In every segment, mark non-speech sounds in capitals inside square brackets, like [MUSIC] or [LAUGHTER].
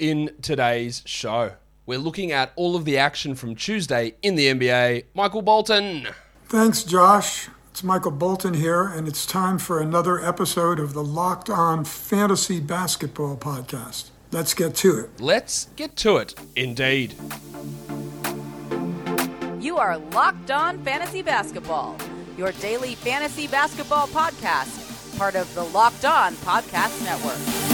in today's show. We're looking at all of the action from Tuesday in the NBA. Michael Bolton. Thanks, Josh. It's Michael Bolton here, and it's time for another episode of the Locked On Fantasy Basketball Podcast. Let's get to it. Let's get to it, indeed. You are Locked On Fantasy Basketball, your daily fantasy basketball podcast, part of the Locked On Podcast Network.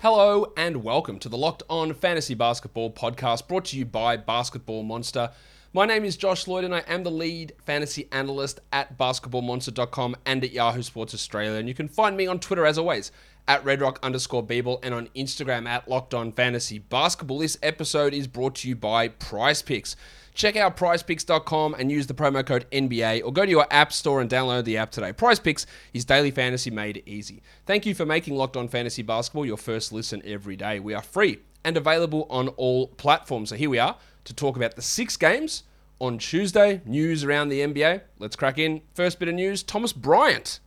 Hello and welcome to the Locked On Fantasy Basketball podcast brought to you by Basketball Monster. My name is Josh Lloyd and I am the lead fantasy analyst at basketballmonster.com and at Yahoo Sports Australia. And you can find me on Twitter as always at redrock underscore Beeble and on Instagram at Locked On Fantasy Basketball. This episode is brought to you by Prize Picks. Check out prizepicks.com and use the promo code NBA or go to your app store and download the app today. Prize Picks is daily fantasy made easy. Thank you for making Locked On Fantasy Basketball your first listen every day. We are free and available on all platforms. So here we are to talk about the six games on Tuesday, news around the NBA. Let's crack in. First bit of news Thomas Bryant.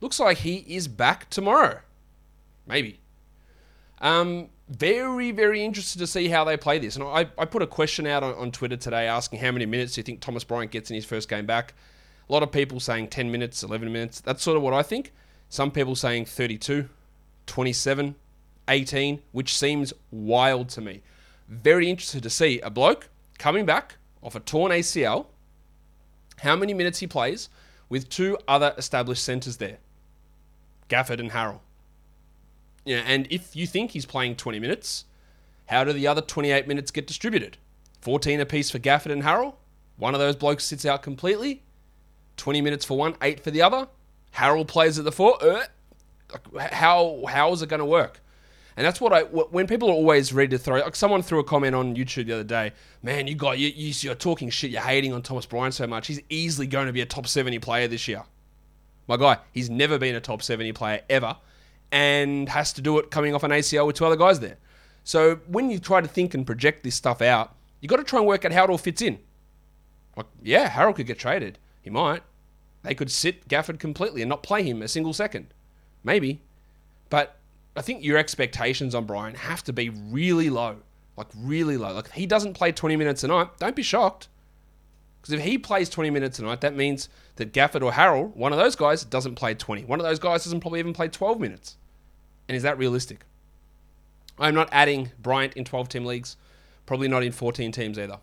Looks like he is back tomorrow. Maybe. Um, very, very interested to see how they play this. And I, I put a question out on, on Twitter today asking how many minutes do you think Thomas Bryant gets in his first game back? A lot of people saying 10 minutes, 11 minutes. That's sort of what I think. Some people saying 32, 27, 18, which seems wild to me. Very interested to see a bloke coming back off a torn ACL, how many minutes he plays with two other established centres there, Gafford and Harrell. Yeah, and if you think he's playing 20 minutes, how do the other 28 minutes get distributed? 14 apiece for Gafford and Harrell. One of those blokes sits out completely. 20 minutes for one, eight for the other. Harrell plays at the four. Uh, how how is it going to work? And that's what I when people are always ready to throw. Like someone threw a comment on YouTube the other day. Man, you got you, you are talking shit. You're hating on Thomas Bryant so much. He's easily going to be a top 70 player this year. My guy, he's never been a top 70 player ever, and has to do it coming off an ACL with two other guys there. So when you try to think and project this stuff out, you got to try and work out how it all fits in. Like, yeah, Harrell could get traded. He might. They could sit Gafford completely and not play him a single second. Maybe. But I think your expectations on Bryant have to be really low. Like, really low. Like, he doesn't play 20 minutes a night. Don't be shocked. Because if he plays 20 minutes a night, that means that Gafford or Harrell, one of those guys, doesn't play 20. One of those guys doesn't probably even play 12 minutes. And is that realistic? I'm not adding Bryant in 12 team leagues. Probably not in 14 teams either.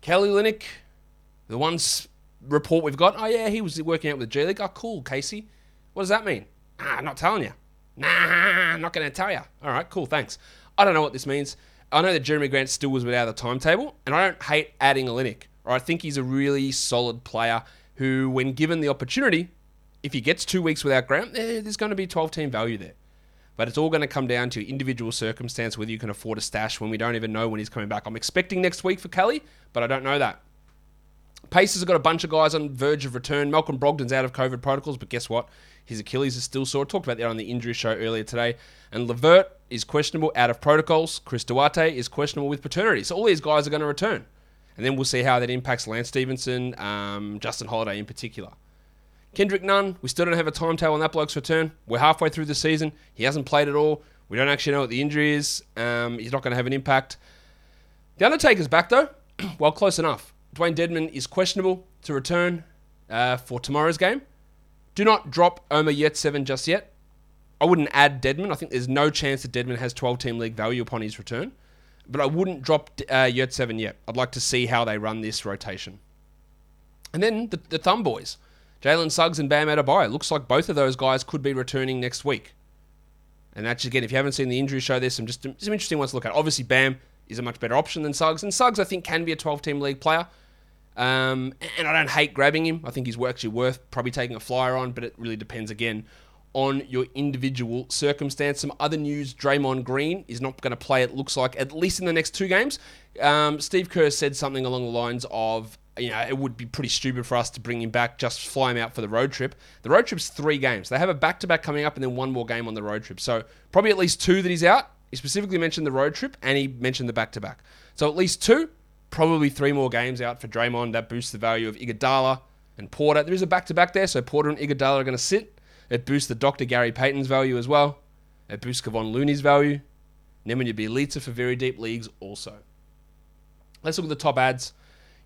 Kelly Olynyk, the one report we've got, oh yeah, he was working out with G League. Oh, cool, Casey. What does that mean? Ah, I'm not telling you. Nah, I'm not going to tell you. All right, cool, thanks. I don't know what this means. I know that Jerami Grant still was without the timetable, and I don't hate adding Olynyk. Or I think he's a really solid player who, when given the opportunity, if he gets two weeks without Grant, eh, there's going to be 12 team value there. But it's all going to come down to individual circumstance whether you can afford a stash when we don't even know when he's coming back. I'm expecting next week for Kelly, but I don't know that. Pacers have got a bunch of guys on verge of return. Malcolm Brogdon's out of COVID protocols, but guess what? His Achilles is still sore. I talked about that on the injury show earlier today. And Levert is questionable, out of protocols. Chris Duarte is questionable with paternity. So all these guys are going to return. And then we'll see how that impacts Lance Stephenson, um, Justin Holiday in particular. Kendrick Nunn, we still don't have a timetable on that bloke's return. We're halfway through the season. He hasn't played at all. We don't actually know what the injury is. Um, he's not going to have an impact. The Undertaker's back, though. [CLEARS THROAT] well, close enough. Dewayne Dedmon is questionable to return uh, for tomorrow's game. Do not drop Omer Yurtseven just yet. I wouldn't add Dedmon. I think there's no chance that Dedmon has 12 team league value upon his return. But I wouldn't drop uh, Yurtseven yet. I'd like to see how they run this rotation. And then the, the Thumb Boys. Jalen Suggs and Bam Adebayo. Looks like both of those guys could be returning next week. And actually, again, if you haven't seen the injury show, there's some just some interesting ones to look at. Obviously, Bam is a much better option than Suggs, and Suggs I think can be a 12-team league player. Um, and I don't hate grabbing him. I think he's actually worth probably taking a flyer on, but it really depends again on your individual circumstance. Some other news: Draymond Green is not going to play. It looks like at least in the next two games. Um, Steve Kerr said something along the lines of you know, it would be pretty stupid for us to bring him back, just fly him out for the road trip. The road trip's three games. They have a back to back coming up and then one more game on the road trip. So probably at least two that he's out. He specifically mentioned the road trip and he mentioned the back to back. So at least two, probably three more games out for Draymond. That boosts the value of Iguodala and Porter. There is a back to back there, so Porter and Iguodala are going to sit. It boosts the Dr. Gary Payton's value as well. It boosts Kevon Looney's value. Nemanja Bjelica for very deep leagues also. Let's look at the top ads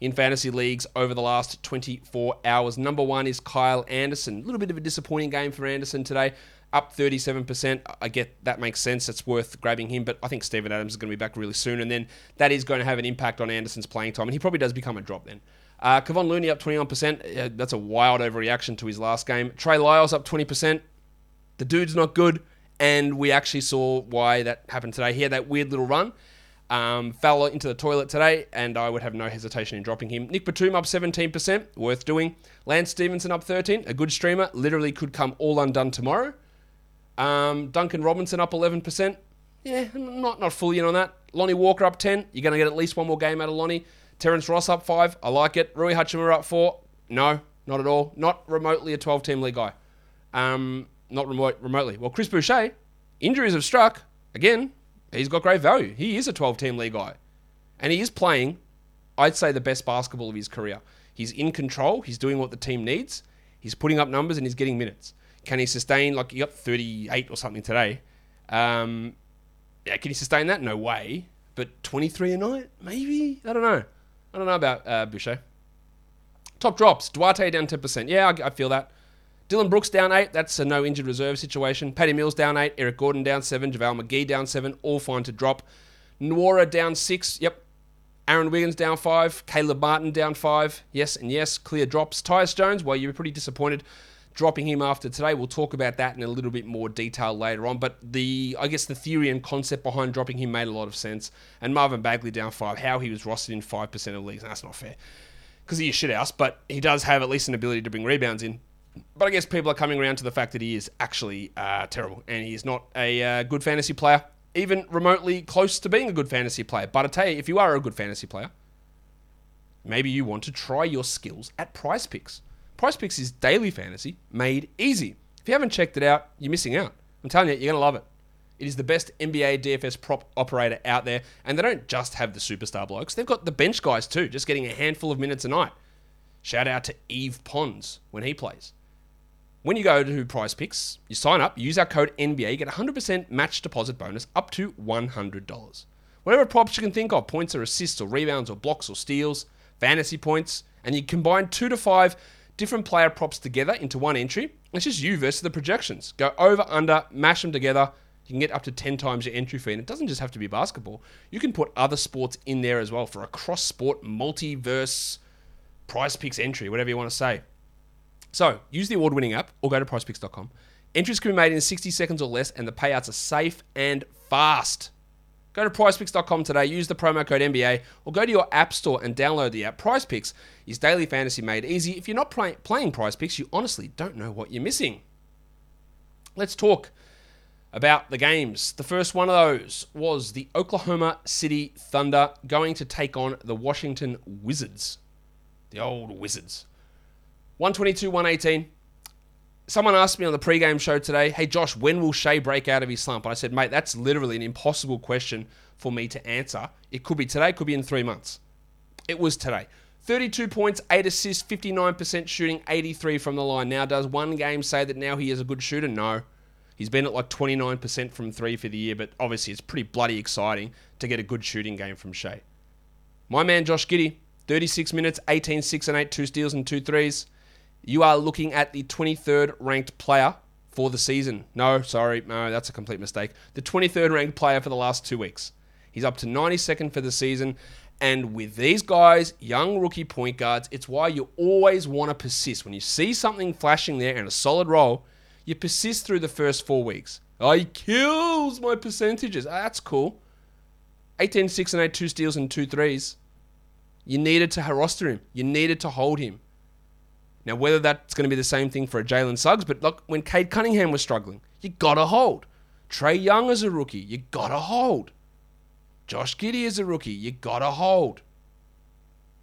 in fantasy leagues over the last 24 hours. Number one is Kyle Anderson. A little bit of a disappointing game for Anderson today. Up 37%. I get that makes sense. It's worth grabbing him, but I think Steven Adams is going to be back really soon, and then that is going to have an impact on Anderson's playing time, and he probably does become a drop then. Uh, Kevon Looney up 21%. that's a wild overreaction to his last game. Trey Lyles up 20%. The dude's not good, and we actually saw why that happened today. He had that weird little run. Um, fell into the toilet today, and I would have no hesitation in dropping him. Nick Batum up 17%, worth doing. Lance Stephenson up 13, a good streamer, literally could come all undone tomorrow. Um, Duncan Robinson up 11%, yeah, not not fully in on that. Lonnie Walker up 10, you're going to get at least one more game out of Lonnie. Terrence Ross up 5, I like it. Rui Hachimura up 4, no, not at all. Not remotely a 12 team league guy. Um, not remote, remotely. Well, Chris Boucher, injuries have struck. Again, he's got great value. He is a 12 team league guy. And he is playing, I'd say, the best basketball of his career. He's in control. He's doing what the team needs. He's putting up numbers and he's getting minutes. Can he sustain, like, he got 38 or something today? Um, yeah, can he sustain that? No way. But 23 a night? Maybe? I don't know. I don't know about uh, Boucher. Top drops. Duarte down 10%. Yeah, I, I feel that. Dillon Brooks down eight. That's a no injured reserve situation. Patty Mills down eight. Eric Gordon down seven. JaVale McGee down seven. All fine to drop. Nwora down six. Yep. Aaron Wiggins down five. Caleb Martin down five. Yes and yes. Clear drops. Tyus Jones, well, you were pretty disappointed dropping him after today. We'll talk about that in a little bit more detail later on. But the I guess the theory and concept behind dropping him made a lot of sense. And Marvin Bagley down five. How he was rostered in five percent of leagues. That's not fair. Because he is shit house, but he does have at least an ability to bring rebounds in. But I guess people are coming around to the fact that he is actually uh, terrible and he's not a uh, good fantasy player, even remotely close to being a good fantasy player. But I tell you, if you are a good fantasy player, maybe you want to try your skills at Prize Picks. Prize Picks is daily fantasy made easy. If you haven't checked it out, you're missing out. I'm telling you, you're going to love it. It is the best NBA DFS prop operator out there, and they don't just have the superstar blokes, they've got the bench guys too, just getting a handful of minutes a night. Shout out to Yves Pons when he plays. When you go to Prize Picks, you sign up, use our code NBA, get 100% match deposit bonus up to $100. Whatever props you can think of, points or assists or rebounds or blocks or steals, fantasy points, and you combine two to five different player props together into one entry. It's just you versus the projections. Go over, under, mash them together. You can get up to 10 times your entry fee. And it doesn't just have to be basketball. You can put other sports in there as well for a cross sport, multiverse, prize picks entry, whatever you want to say. So use the award winning app or go to prizepicks.com. Entries can be made in 60 seconds or less, and the payouts are safe and fast. Go to prizepicks.com today, use the promo code NBA, or go to your app store and download the app. Prize Picks is daily fantasy made easy. If you're not play- playing Prize Picks, you honestly don't know what you're missing. Let's talk about the games. The first one of those was the Oklahoma City Thunder going to take on the Washington Wizards. The old Wizards. 122, 118. Someone asked me on the pregame show today, hey Josh, when will Shai break out of his slump? And I said, mate, that's literally an impossible question for me to answer. It could be today, it could be in three months. It was today. 32 points, 8 assists, 59% shooting, 83 from the line. Now, does one game say that now he is a good shooter? No. He's been at like 29% from three for the year, but obviously it's pretty bloody exciting to get a good shooting game from Shai. My man Josh Giddey, 36 minutes, 18, 6 and 8, 2 steals and 2 threes you are looking at the 23rd ranked player for the season. No, sorry, no, that's a complete mistake. The 23rd ranked player for the last two weeks. He's up to 92nd for the season. And with these guys, young rookie point guards, it's why you always want to persist. When you see something flashing there and a solid role, you persist through the first four weeks. Oh, he kills my percentages. Ah, that's cool. 18, 6, and 8, 2 steals and 2 threes. You needed to roster him. You needed to hold him. Now, whether that's going to be the same thing for a Jalen Suggs, but look, when Cade Cunningham was struggling, you got to hold. Trae Young is a rookie, you got to hold. Josh Giddey is a rookie, you got to hold.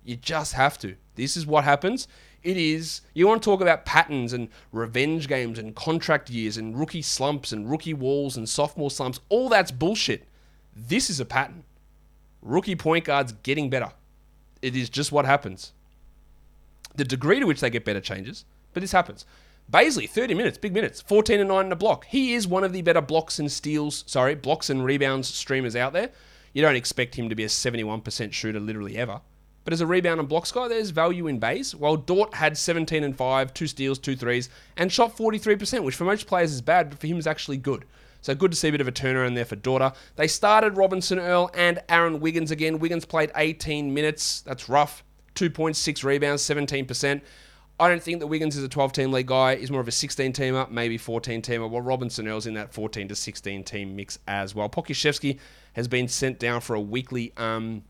You just have to. This is what happens. It is, you want to talk about patterns and revenge games and contract years and rookie slumps and rookie walls and sophomore slumps. All that's bullshit. This is a pattern. Rookie point guards getting better. It is just what happens. The degree to which they get better changes, but this happens. Bazley, 30 minutes, big minutes, 14 and 9 in a block. He is one of the better blocks and steals, sorry, blocks and rebounds streamers out there. You don't expect him to be a 71% shooter literally ever. But as a rebound and blocks guy, there's value in Bays. While Dort had 17 and 5, two steals, two threes, and shot 43%, which for most players is bad, but for him is actually good. So good to see a bit of a turnaround there for Daughter. They started Robinson Earl and Aaron Wiggins again. Wiggins played 18 minutes. That's rough. 2.6 rebounds, 17%. I don't think that Wiggins is a 12 team league guy. He's more of a 16 teamer, maybe 14 teamer. Well, Robinson Earl's in that 14 to 16 team mix as well. Pokusevski has been sent down for a weekly um,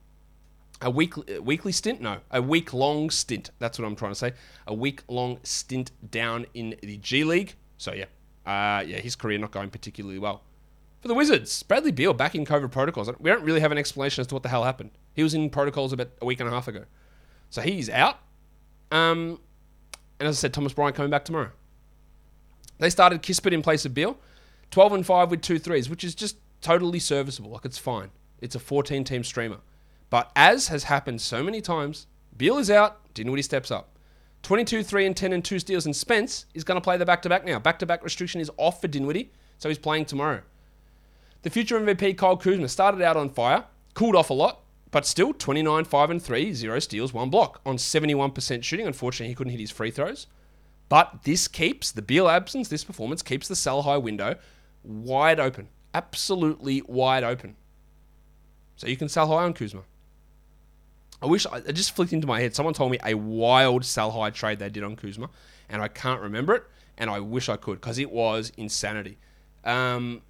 a week weekly stint? No a week long stint. That's what i'm trying to say. A week long stint down in the g league. So yeah. Uh, yeah his career not going particularly well. For the wizards bradley beal back in covid protocols. We don't really have an explanation as to what the hell happened. He was in protocols about a week and a half ago so he's out. Um, and as i said thomas bryant coming back tomorrow. They started kispert in place of beal 12 and 5 with two threes which is just totally serviceable. Like it's fine. It's a 14 team streamer. But as has happened so many times, Beal is out, Dinwiddie steps up. 22, 3 and 10 and 2 steals, and Spence is going to play the back to back now. Back to back restriction is off for Dinwiddie, so he's playing tomorrow. The future MVP Kyle Kuzma started out on fire, cooled off a lot, but still 29, 5 and 3, 0 steals, 1 block on 71% shooting. Unfortunately, he couldn't hit his free throws. But this keeps the Beal absence, this performance keeps the sell high window wide open. Absolutely wide open. So you can sell high on Kuzma. I wish I just flicked into my head. Someone told me a wild sell high trade they did on Kuzma, and I can't remember it. And I wish I could because it was insanity. Um,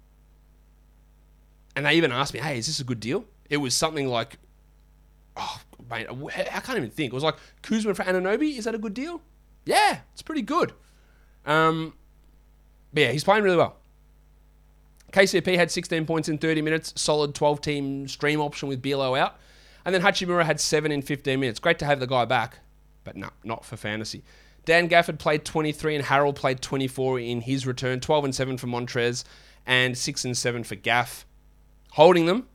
and they even asked me, "Hey, is this a good deal?" It was something like, "Oh, I can't even think." It was like Kuzma for Anunoby. Is that a good deal? Yeah, it's pretty good. Um, but yeah, he's playing really well. KCP had 16 points in 30 minutes, solid 12 team stream option with BLO out. And then Hachimura had seven in 15 minutes. Great to have the guy back, but no, not for fantasy. Dan Gafford played 23 and Harrell played 24 in his return. 12 and 7 for Montrezl and 6 and 7 for Gaff. Holding them.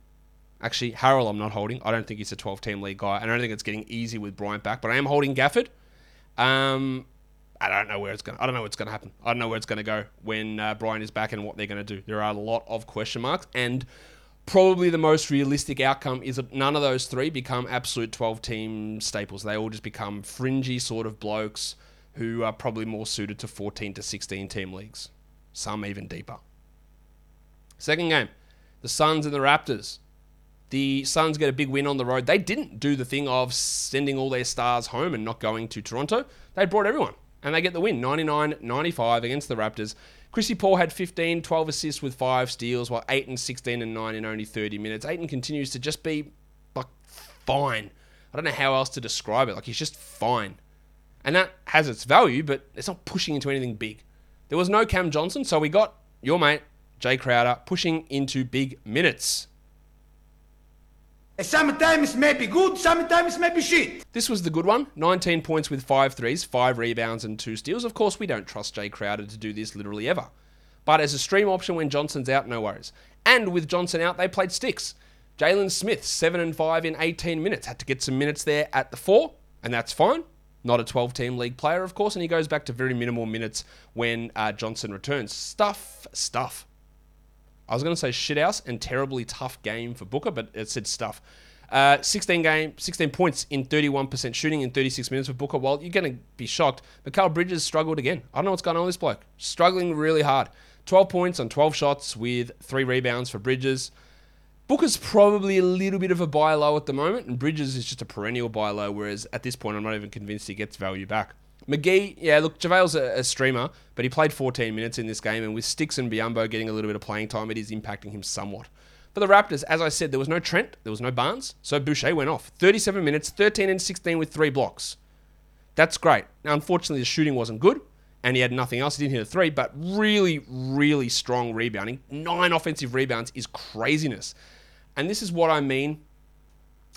Actually, Harrell I'm not holding. I don't think he's a 12 team league guy. I don't think it's getting easy with Bryant back, but I am holding Gafford. Um, I don't know where it's going. I don't know what's going to happen. I don't know where it's going to go when uh, Bryant is back and what they're going to do. There are a lot of question marks, and probably the most realistic outcome is none of those three become absolute 12 team staples. They all just become fringy sort of blokes who are probably more suited to 14 to 16 team leagues, some even deeper. Second game, the Suns and the Raptors. The Suns get a big win on the road. They didn't do the thing of sending all their stars home and not going to Toronto. They brought everyone and they get the win 99 95 against the Raptors. Chrissy Paul had 15, 12 assists with five steals, while Ayton 16 and 9 in only 30 minutes. Ayton continues to just be like fine. I don't know how else to describe it. Like he's just fine. And that has its value, but it's not pushing into anything big. There was no Cam Johnson, so we got your mate, Jay Crowder, pushing into big minutes. Sometimes may be good, sometimes may be shit. This was the good one. 19 points with 5 threes, 5 rebounds, and 2 steals. Of course, we don't trust Jay Crowder to do this literally ever. But as a stream option when Johnson's out, no worries. And with Johnson out, they played sticks. Jalen Smith, 7 and 5 in 18 minutes. Had to get some minutes there at the 4, and that's fine. Not a 12 team league player, of course, and he goes back to very minimal minutes when uh, Johnson returns. Stuff, stuff. I was going to say shithouse and terribly tough game for Booker, but it said stuff. Uh, 16 game, 16 points in 31% shooting in 36 minutes for Booker. Well, you're going to be shocked. Carl Bridges struggled again. I don't know what's going on with this bloke. Struggling really hard. 12 points on 12 shots with three rebounds for Bridges. Booker's probably a little bit of a buy low at the moment, and Bridges is just a perennial buy low, whereas at this point, I'm not even convinced he gets value back. McGee, yeah, look, JaVale's a, a, streamer, but he played 14 minutes in this game, and with Sticks and Biyombo getting a little bit of playing time, it is impacting him somewhat. For the Raptors, as I said, there was no Trent, there was no Barnes, so Boucher went off. 37 minutes, 13 and 16 with three blocks. That's great. Now, unfortunately, the shooting wasn't good, and he had nothing else. He didn't hit a three, but really, really strong rebounding. Nine offensive rebounds is craziness. And this is what I mean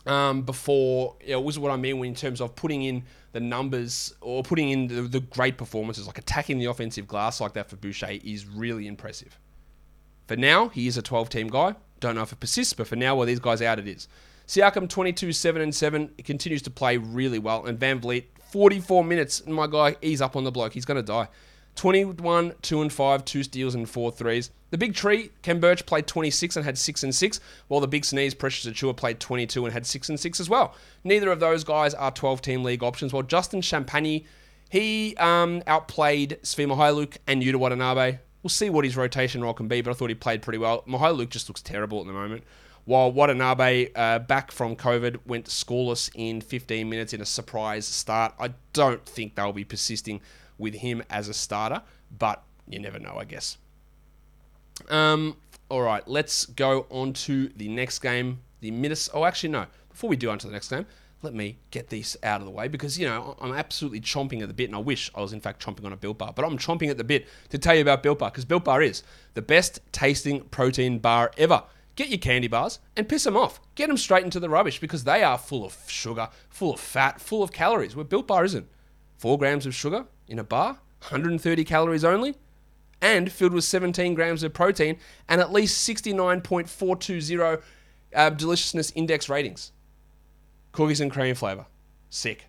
um, before, you know, was what I mean in terms of putting in the numbers or putting in the, the great performances, like attacking the offensive glass like that for Boucher is really impressive. For now, he is a 12 team guy. Don't know if it persists, but for now, while these guys out, it is. Siakam 22, 7 and 7 continues to play really well, and VanVleet 44 minutes. My guy, he's up on the bloke. He's going to die. 21, 2 and 5, 2 steals and 4 threes. The big tree, Khem Birch played 26 and had 6 and 6, while the big sneeze, Precious Achiuwa, played 22 and had 6 and 6 as well. Neither of those guys are 12 team league options, while Justin Champagnie, he um, outplayed Svi Mykhailiuk and Yuta Watanabe. We'll see what his rotation role can be, but I thought he played pretty well. Mykhailiuk just looks terrible at the moment. While Watanabe, uh, back from COVID, went scoreless in 15 minutes in a surprise start. I don't think they'll be persisting with him as a starter, but you never know, I guess. Um, all right, let's go on to the next game. The Minnesota. Oh, actually, no. Before we do on to the next game, let me get this out of the way because you know I'm absolutely chomping at the bit, and I wish I was in fact chomping on a Built Bar, but I'm chomping at the bit to tell you about Built Bar because Built Bar is the best tasting protein bar ever. Get your candy bars and piss them off. Get them straight into the rubbish because they are full of sugar, full of fat, full of calories. Where Built Bar isn't. Four grams of sugar in a bar, 130 calories only, and filled with 17 grams of protein and at least 69.420 uh, deliciousness index ratings. Cookies and cream flavor, sick.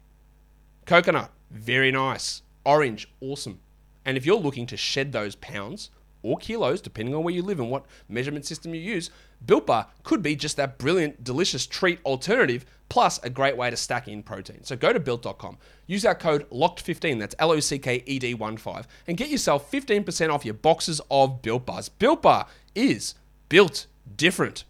Coconut, very nice. Orange, awesome. And if you're looking to shed those pounds or kilos, depending on where you live and what measurement system you use, Built Bar could be just that brilliant, delicious treat alternative, plus a great way to stack in protein. So go to built.com, use our code LOCKED15, that's L O C K E D 1 5, and get yourself 15% off your boxes of Built Bars. Built Bar is built different.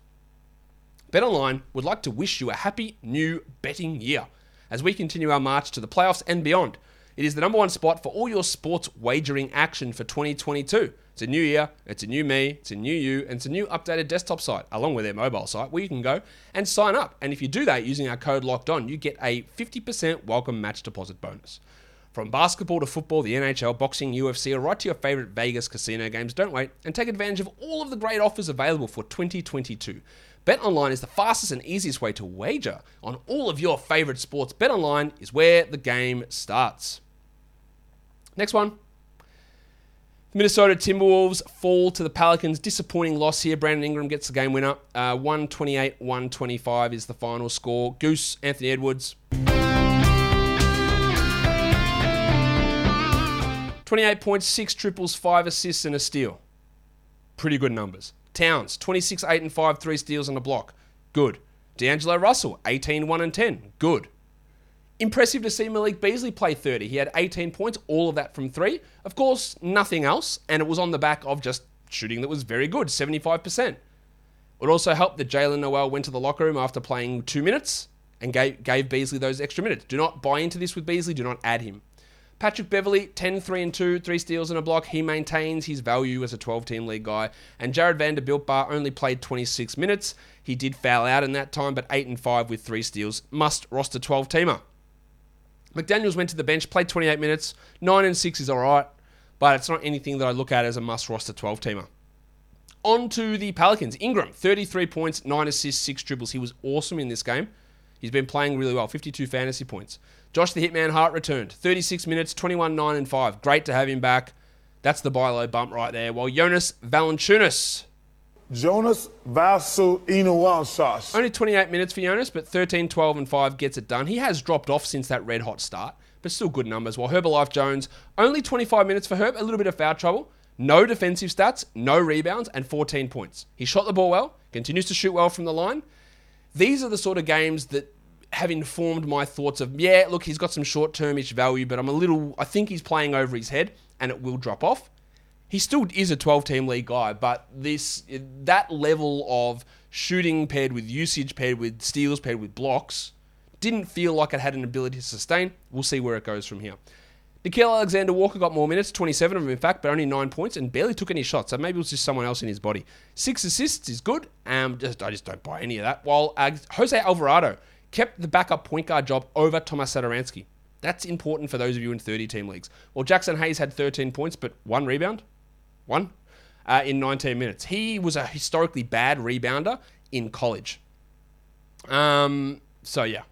BetOnline would like to wish you a happy new betting year as we continue our march to the playoffs and beyond. It is the number one spot for all your sports wagering action for 2022. It's a new year, it's a new me, it's a new you, and it's a new updated desktop site, along with their mobile site, where you can go and sign up. And if you do that using our code locked on, you get a 50% welcome match deposit bonus. From basketball to football, the NHL, boxing, UFC, or right to your favorite Vegas casino games, don't wait and take advantage of all of the great offers available for 2022. BetOnline is the fastest and easiest way to wager on all of your favorite sports. BetOnline is where the game starts. Next one. Minnesota Timberwolves fall to the Pelicans. Disappointing loss here. Brandon Ingram gets the game winner. Uh, 128 125 is the final score. Goose, Anthony Edwards. 28 points, 6 triples, 5 assists, and a steal. Pretty good numbers. Towns, 26 8 and 5, 3 steals and a block. Good. D'Angelo Russell, 18 1 and 10. Good. Impressive to see Malik Beasley play 30. He had 18 points, all of that from three. Of course, nothing else, and it was on the back of just shooting that was very good, 75%. It also helped that Jaylen Nowell went to the locker room after playing two minutes and gave, gave Beasley those extra minutes. Do not buy into this with Beasley, do not add him. Patrick Beverley, 10 3 and 2, 3 steals and a block. He maintains his value as a 12 team league guy. And Jared Vanderbilt Bar only played 26 minutes. He did foul out in that time, but 8 and 5 with 3 steals. Must roster 12 teamer. McDaniels went to the bench, played 28 minutes. 9 and 6 is alright, but it's not anything that I look at as a must roster 12 teamer. On to the Pelicans. Ingram, 33 points, 9 assists, 6 dribbles. He was awesome in this game. He's been playing really well, 52 fantasy points. Josh the Hitman Hart returned, 36 minutes, 21, 9, and 5. Great to have him back. That's the buy low bump right there. While Jonas Valanciunas, Jonas Valanciunas. only 28 minutes for Jonas, but 13, 12, and 5 gets it done. He has dropped off since that red hot start, but still good numbers. While Herbalife Jones, only 25 minutes for Herb, a little bit of foul trouble. No defensive stats, no rebounds, and 14 points. He shot the ball well, continues to shoot well from the line. These are the sort of games that have informed my thoughts of, yeah, look, he's got some short termish value, but I'm a little, I think he's playing over his head and it will drop off. He still is a 12 team league guy, but this, that level of shooting paired with usage, paired with steals, paired with blocks, didn't feel like it had an ability to sustain. We'll see where it goes from here. Nickeil Alexander Walker got more minutes, 27 of them in fact, but only 9 points and barely took any shots. So maybe it was just someone else in his body. Six assists is good. Um, just I just don't buy any of that. While uh, Jose Alvarado kept the backup point guard job over Tomas Satoransky. That's important for those of you in 30 team leagues. Well, Jaxson Hayes had 13 points, but one rebound. One. Uh, in 19 minutes. He was a historically bad rebounder in college. Um, so, yeah.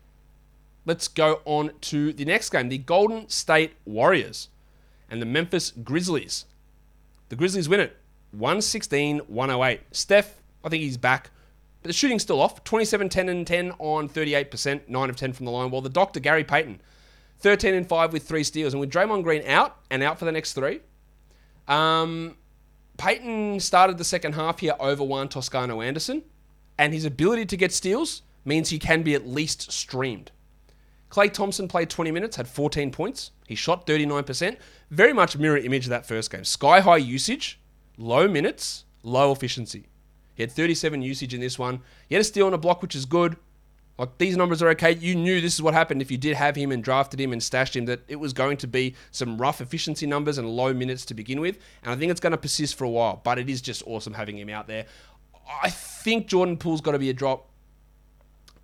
Let's go on to the next game the Golden State Warriors and the Memphis Grizzlies. The Grizzlies win it 116 108. Steph, I think he's back. But the shooting's still off. 27, 10, and 10 on 38%, 9 of 10 from the line. While the doctor, Gary Payton, 13 and 5 with three steals. And with Draymond Green out and out for the next three, um, Payton started the second half here over Juan Toscano Anderson, and his ability to get steals means he can be at least streamed. Klay Thompson played 20 minutes, had 14 points. He shot 39%. Very much mirror image of that first game. Sky high usage, low minutes, low efficiency. He had 37 usage in this one. He had a steal on a block, which is good. Like these numbers are okay. You knew this is what happened if you did have him and drafted him and stashed him, that it was going to be some rough efficiency numbers and low minutes to begin with. And I think it's going to persist for a while, but it is just awesome having him out there. I think Jordan Poole's got to be a drop.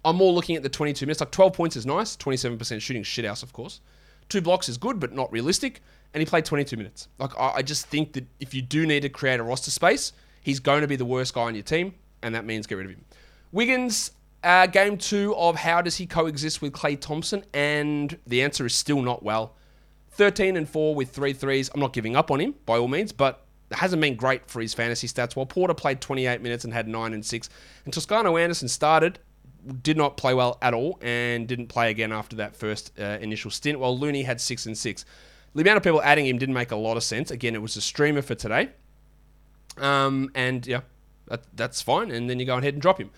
I'm more looking at the 22 minutes. Like 12 points is nice, 27% shooting shithouse, of course. Two blocks is good, but not realistic. And he played 22 minutes. Like I just think that if you do need to create a roster space, he's going to be the worst guy on your team, and that means get rid of him. Wiggins, uh, game two of how does he coexist with Klay Thompson? And the answer is still not well. 13 and 4 with three threes. I'm not giving up on him by all means, but it hasn't been great for his fantasy stats. While Porter played 28 minutes and had 9 and 6. And Toscano Anderson started, did not play well at all, and didn't play again after that first uh, initial stint, while Looney had 6 and 6. The amount of people adding him didn't make a lot of sense. Again, it was a streamer for today. Um, and yeah, that, that's fine. And then you go ahead and drop him.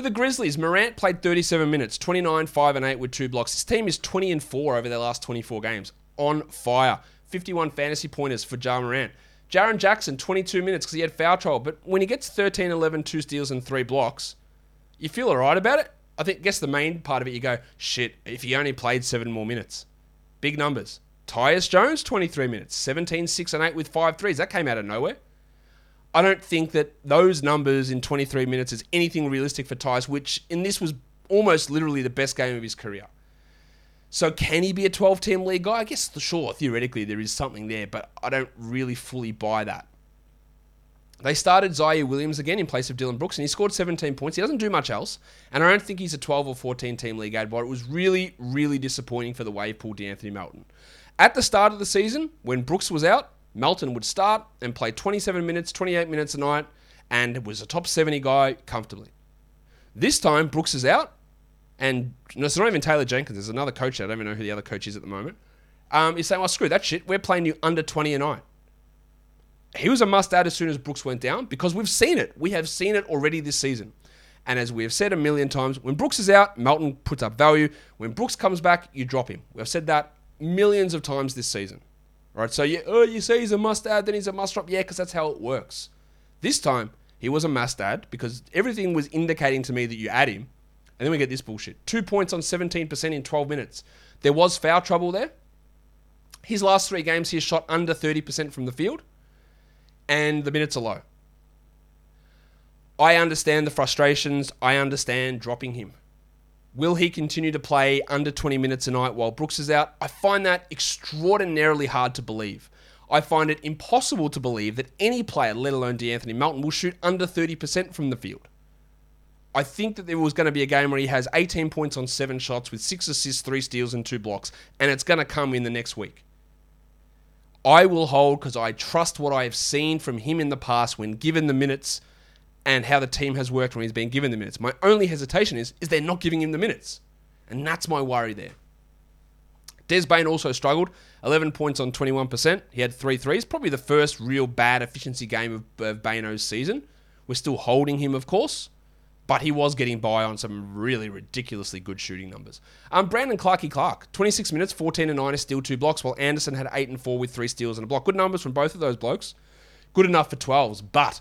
For the Grizzlies, Morant played 37 minutes, 29, 5 and 8 with two blocks. His team is 20 and 4 over their last 24 games. On fire. 51 fantasy pointers for Ja Morant. Jaren Jackson, 22 minutes because he had foul trouble. But when he gets 13, 11, two steals and three blocks, you feel all right about it. I think, guess the main part of it, you go, shit, if he only played seven more minutes. Big numbers. Tyus Jones, 23 minutes, 17, 6 and 8 with five threes. That came out of nowhere. I don't think that those numbers in 23 minutes is anything realistic for Tyus, which in this was almost literally the best game of his career. So can he be a 12 team league guy? I guess sure, theoretically there is something there, but I don't really fully buy that. They started Ziaire Williams again in place of Dillon Brooks, and he scored 17 points. He doesn't do much else, and I don't think he's a 12 or 14 team league ad, but it was really, really disappointing for the wave pool De'Anthony Melton. At the start of the season, when Brooks was out, Melton would start and play 27 minutes, 28 minutes a night, and was a top 70 guy comfortably. This time, Brooks is out, and no, it's not even Taylor Jenkins. There's another coach. I don't even know who the other coach is at the moment. Um, he's saying, well, screw that shit. We're playing you under 20 a night. He was a must add as soon as Brooks went down because we've seen it. We have seen it already this season. And as we have said a million times, when Brooks is out, Melton puts up value. When Brooks comes back, you drop him. We've said that millions of times this season. Right, so you, oh, you say he's a must add, then he's a must drop. Yeah, because that's how it works. This time, he was a must add because everything was indicating to me that you add him. And then we get this bullshit. Two points on 17% in 12 minutes. There was foul trouble there. His last three games, he has shot under 30% from the field, and the minutes are low. I understand the frustrations. I understand dropping him. Will he continue to play under 20 minutes a night while Brooks is out? I find that extraordinarily hard to believe. I find it impossible to believe that any player, let alone De'Anthony Melton, will shoot under 30% from the field. I think that there was going to be a game where he has 18 points on seven shots with six assists, three steals, and two blocks, and it's going to come in the next week. I will hold because I trust what I have seen from him in the past when given the minutes and how the team has worked when he's been given the minutes. My only hesitation is is they're not giving him the minutes, and that's my worry there. Des Bane also struggled, 11 points on 21%. He had three threes, probably the first real bad efficiency game of, of Bano's season. We're still holding him, of course, but he was getting by on some really ridiculously good shooting numbers. Um, Brandon Clarky Clark, 26 minutes, 14 and 9, is still two blocks, while Anderson had 8 and 4 with three steals and a block. Good numbers from both of those blokes. Good enough for 12s, but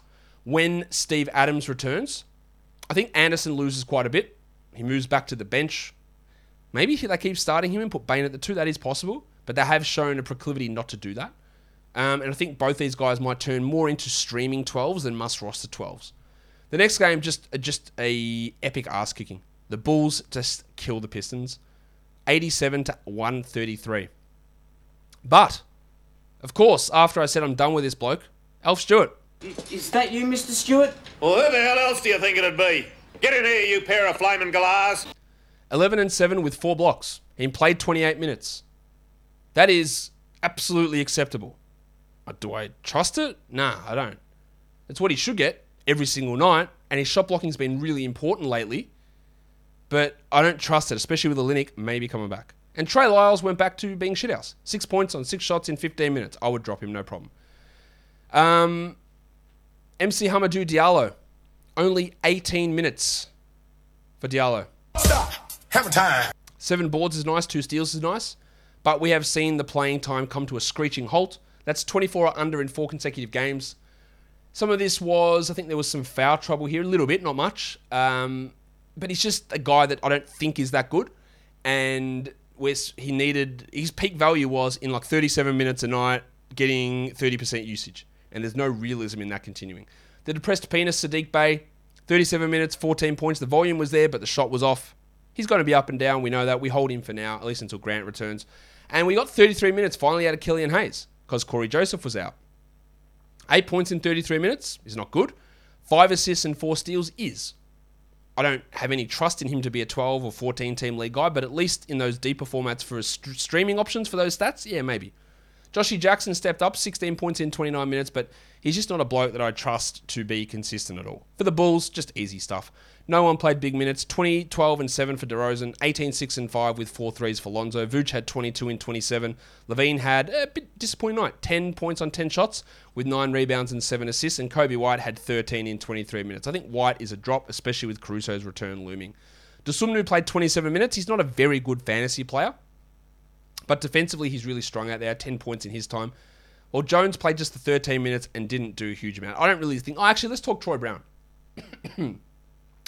when Steve Adams returns, I think Anderson loses quite a bit. He moves back to the bench. Maybe they keep starting him and put Bane at the two. That is possible, but they have shown a proclivity not to do that. Um, and I think both these guys might turn more into streaming 12s than must roster 12s. The next game, just just a epic ass kicking. The Bulls just kill the Pistons, 87 to 133. But, of course, after I said I'm done with this bloke, Alf Stewart, is that you, Mr. Stewart? Well, who the hell else do you think it'd be? Get in here, you pair of flaming galahs. 11 and 7 with four blocks. He played 28 minutes. That is absolutely acceptable. Uh, do I trust it? Nah, I don't. It's what he should get every single night, and his shot blocking's been really important lately. But I don't trust it, especially with the Linux maybe coming back. And Trey Lyles went back to being shithouse. Six points on six shots in 15 minutes. I would drop him, no problem. Um, MC Hamadou Diallo, only 18 minutes for Diallo. Stop. Time. Seven boards is nice, two steals is nice, but we have seen the playing time come to a screeching halt. That's 24 or under in four consecutive games. Some of this was, I think there was some foul trouble here, a little bit, not much. Um, but he's just a guy that I don't think is that good. And West, he needed, his peak value was in like 37 minutes a night, getting 30% usage. And there's no realism in that continuing. The depressed penis, Saddiq Bey, 37 minutes, 14 points. The volume was there, but the shot was off. He's going to be up and down. We know that. We hold him for now, at least until Grant returns. And we got 33 minutes finally out of Killian Hayes because Cory Joseph was out. Eight points in 33 minutes is not good. Five assists and four steals is. I don't have any trust in him to be a 12 or 14 team league guy, but at least in those deeper formats for st- streaming options for those stats, yeah, maybe. Joshy Jackson stepped up 16 points in 29 minutes, but he's just not a bloke that I trust to be consistent at all. For the Bulls, just easy stuff. No one played big minutes. 20, 12, and 7 for DeRozan. 18, 6, and 5 with 4 threes for Lonzo. Vooch had 22 in 27. LaVine had a bit disappointing night. 10 points on 10 shots with 9 rebounds and 7 assists. And Coby White had 13 in 23 minutes. I think White is a drop, especially with Caruso's return looming. Dosunmu played 27 minutes. He's not a very good fantasy player. But defensively, he's really strong out there. 10 points in his time. Well, Jones played just the 13 minutes and didn't do a huge amount. I don't really think. Oh, actually, let's talk Troy Brown. [COUGHS]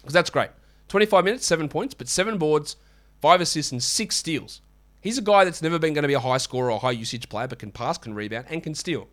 Because that's great. 25 minutes, seven points, but seven boards, five assists, and six steals. He's a guy that's never been going to be a high scorer or high usage player, but can pass, can rebound, and can steal.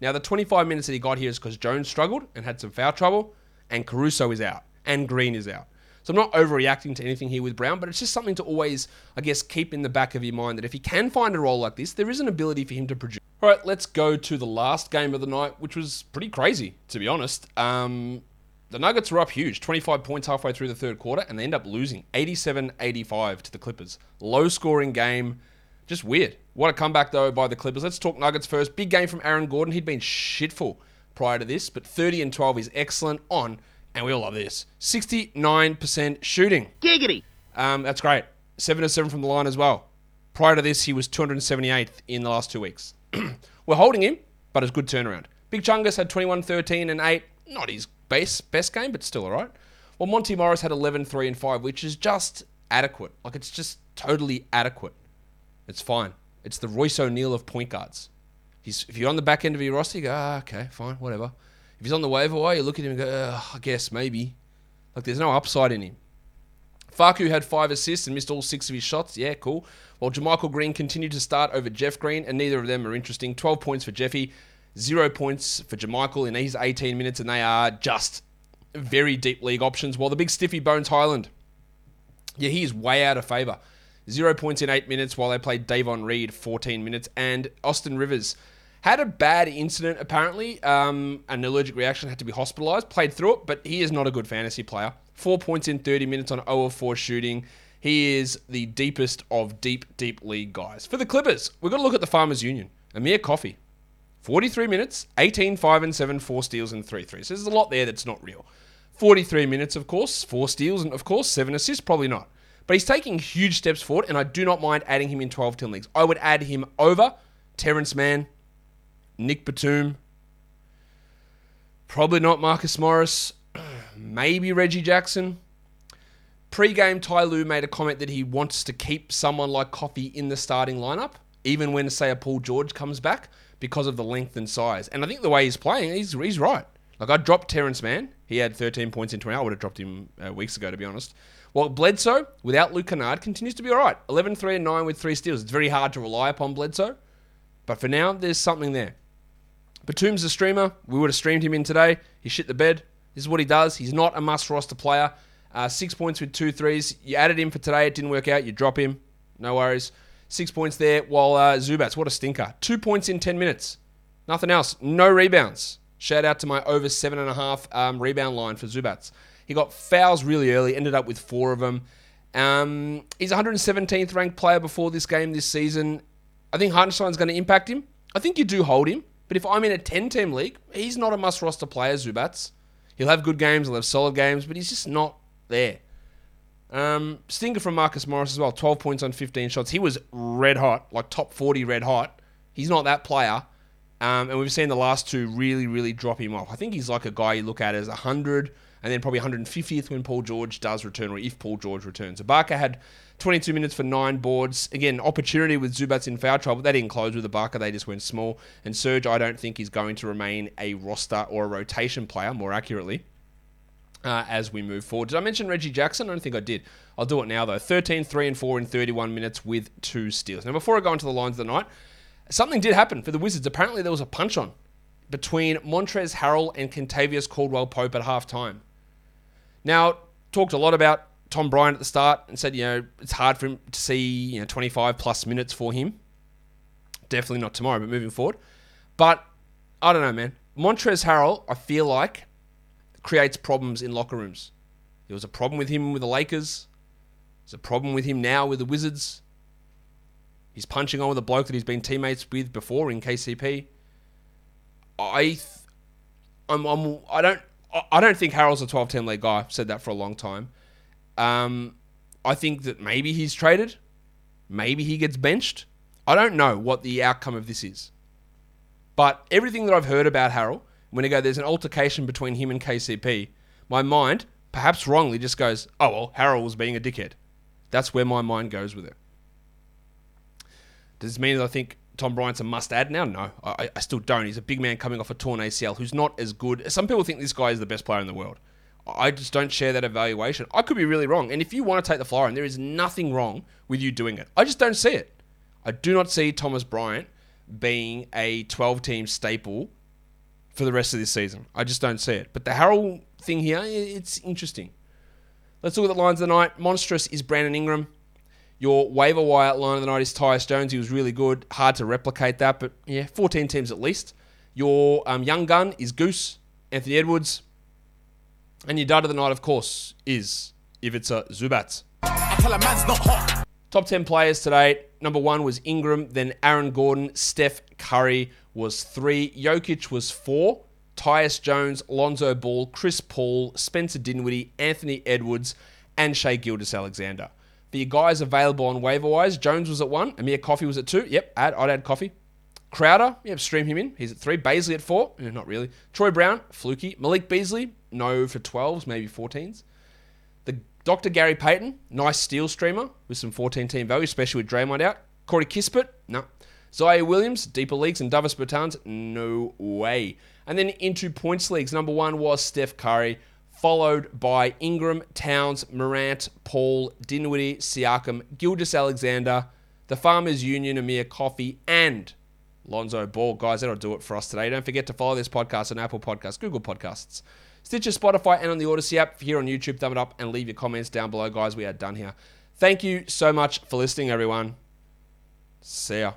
Now, the 25 minutes that he got here is because Jones struggled and had some foul trouble, and Caruso is out, and Green is out. So I'm not overreacting to anything here with Brown, but it's just something to always, I guess, keep in the back of your mind that if he can find a role like this, there is an ability for him to produce. All right, let's go to the last game of the night, which was pretty crazy, to be honest. Um, the Nuggets were up huge, 25 points halfway through the third quarter, and they end up losing 87 85 to the Clippers. Low scoring game. Just weird. What a comeback, though, by the Clippers. Let's talk Nuggets first. Big game from Aaron Gordon. He'd been shitful prior to this, but 30 and 12 is excellent on, and we all love this 69% shooting. Giggity. Um, that's great. 7 to 7 from the line as well. Prior to this, he was 278th in the last two weeks. [CLEARS THROAT] We're holding him, but it's good turnaround. Big Chungus had 21, 13, and 8. Not his best, best game, but still all right. Well, Monty Morris had 11, 3, and 5, which is just adequate. Like, it's just totally adequate. It's fine. It's the Royce O'Neale of point guards. He's, if you're on the back end of your roster, you go, ah, okay, fine, whatever. If he's on the waiver wire, you look at him and go, I guess, maybe. Like, there's no upside in him. Facu had five assists and missed all six of his shots. Yeah, cool. While JaMychal Green continued to start over Jeff Green, and neither of them are interesting. 12 points for Jeffy, zero points for Jamichael in his 18 minutes, and they are just very deep league options. While the big stiffy Bones Hyland, yeah, he is way out of favour. Zero points in eight minutes while they played Davon Reed 14 minutes, and Austin Rivers had a bad incident apparently. Um, an allergic reaction had to be hospitalised. Played through it, but he is not a good fantasy player. Four points in 30 minutes on 0 of 4 shooting. He is the deepest of deep, deep league guys. For the Clippers, we've got to look at the Farmers Union. Amir Coffey, 43 minutes, 18, 5 and 7, 4 steals and 3 threes. There's a lot there that's not real. 43 minutes, of course, 4 steals and, of course, 7 assists, probably not. But he's taking huge steps forward, and I do not mind adding him in 12 team leagues. I would add him over Terance Mann, Nick Batum, probably not Marcus Morris, [CLEARS THROAT] maybe Reggie Jackson. Pre-game, Ty Lue made a comment that he wants to keep someone like Coffey in the starting lineup, even when, say, a Paul George comes back, because of the length and size. And I think the way he's playing, he's, he's right. Like, I dropped Terance Mann. He had 13 points in 20. I would have dropped him uh, weeks ago, to be honest. Well, Bledsoe, without Luke Kennard, continues to be all right. 11, 3, and 9 with three steals. It's very hard to rely upon Bledsoe. But for now, there's something there. Batum's a streamer. We would have streamed him in today. He shit the bed. This is what he does. He's not a must roster player. Uh, six points with two threes. You added him for today. It didn't work out. You drop him. No worries. Six points there. While uh, Zubac, what a stinker. Two points in 10 minutes. Nothing else. No rebounds. Shout out to my over seven and a half um, rebound line for Zubac. He got fouls really early, ended up with four of them. Um, he's 117th ranked player before this game this season. I think Hartenstein's going to impact him. I think you do hold him. But if I'm in a 10 team league, he's not a must roster player, Zubac. He'll have good games, he'll have solid games, but he's just not there. Um, stinger from Marcus Morris as well. 12 points on 15 shots. He was red hot, like top 40 red hot. He's not that player. Um, and we've seen the last two really, really drop him off. I think he's like a guy you look at as 100 and then probably 150th when Paul George does return or if Paul George returns. Ibaka had 22 minutes for nine boards. Again, opportunity with Zubac in foul trouble. They didn't close with Ibaka, they just went small. And Serge, I don't think is going to remain a roster or a rotation player, more accurately. Uh, as we move forward. Did I mention Reggie Jackson? I don't think I did. I'll do it now, though. 13, 3, and 4 in 31 minutes with two steals. Now, before I go into the lines of the night, something did happen for the Wizards. Apparently, there was a punch on between Montrezl Harrell and Kentavious Caldwell Pope at halftime. Now, talked a lot about Tom Bryant at the start and said, you know, it's hard for him to see, you know, 25 plus minutes for him. Definitely not tomorrow, but moving forward. But I don't know, man. Montrezl Harrell, I feel like, creates problems in locker rooms. There was a problem with him with the Lakers. There's a problem with him now with the Wizards. He's punching on with a bloke that he's been teammates with before in KCP. I, th- I'm, I'm, I don't, I don't think Harrell's a 12-10 league guy. I've said that for a long time. Um, I think that maybe he's traded. Maybe he gets benched. I don't know what the outcome of this is. But everything that I've heard about Harrell, when I go, there's an altercation between him and KCP, my mind, perhaps wrongly, just goes, oh, well, Harrell was being a dickhead. That's where my mind goes with it. Does this mean that I think Tom Bryant's a must add now? No, I, I still don't. He's a big man coming off a torn ACL who's not as good. Some people think this guy is the best player in the world. I just don't share that evaluation. I could be really wrong. And if you want to take the flyer, and there is nothing wrong with you doing it, I just don't see it. I do not see Thomas Bryant being a 12 team staple for the rest of this season. I just don't see it. But the Harrell thing here, it's interesting. Let's look at the lines of the night. Monstrous is Brandon Ingram. Your waiver wire line of the night is Tyus Jones. He was really good. Hard to replicate that, but yeah, 14 teams at least. Your um, young gun is Goose, Anthony Edwards. And your dud of the night, of course, is Ivica Zubac. Top 10 players today. Number one was Ingram, then Aaron Gordon, Steph Curry was three, Jokic was four, Tyus Jones, Lonzo Ball, Chris Paul, Spencer Dinwiddie, Anthony Edwards, and Shai Gilgeous-Alexander. For your guys available on waiver wise, Jones was at one, Amir Coffey was at two. Yep, add, I'd add Coffey. Crowder, yep, stream him in. He's at three. Bazley at four. Eh, not really. Troy Brown, fluky. Malik Beasley, no for 12s, maybe 14s. The Dr. Gary Payton, nice steal streamer with some 14 team value, especially with Draymond out. Corey Kispert, no. Ziaire Williams, deeper leagues, and Davis Bertans, no way. And then into points leagues, number one was Steph Curry, followed by Ingram, Towns, Morant, Paul, Dinwiddie, Siakam, Gilgeous-Alexander, the Farmers Union, Amir Coffey, and Lonzo Ball. Guys, that'll do it for us today. Don't forget to follow this podcast on Apple Podcasts, Google Podcasts, Stitcher, Spotify, and on the Odyssey app. Here on YouTube, thumb it up and leave your comments down below, guys. We are done here. Thank you so much for listening, everyone. See ya.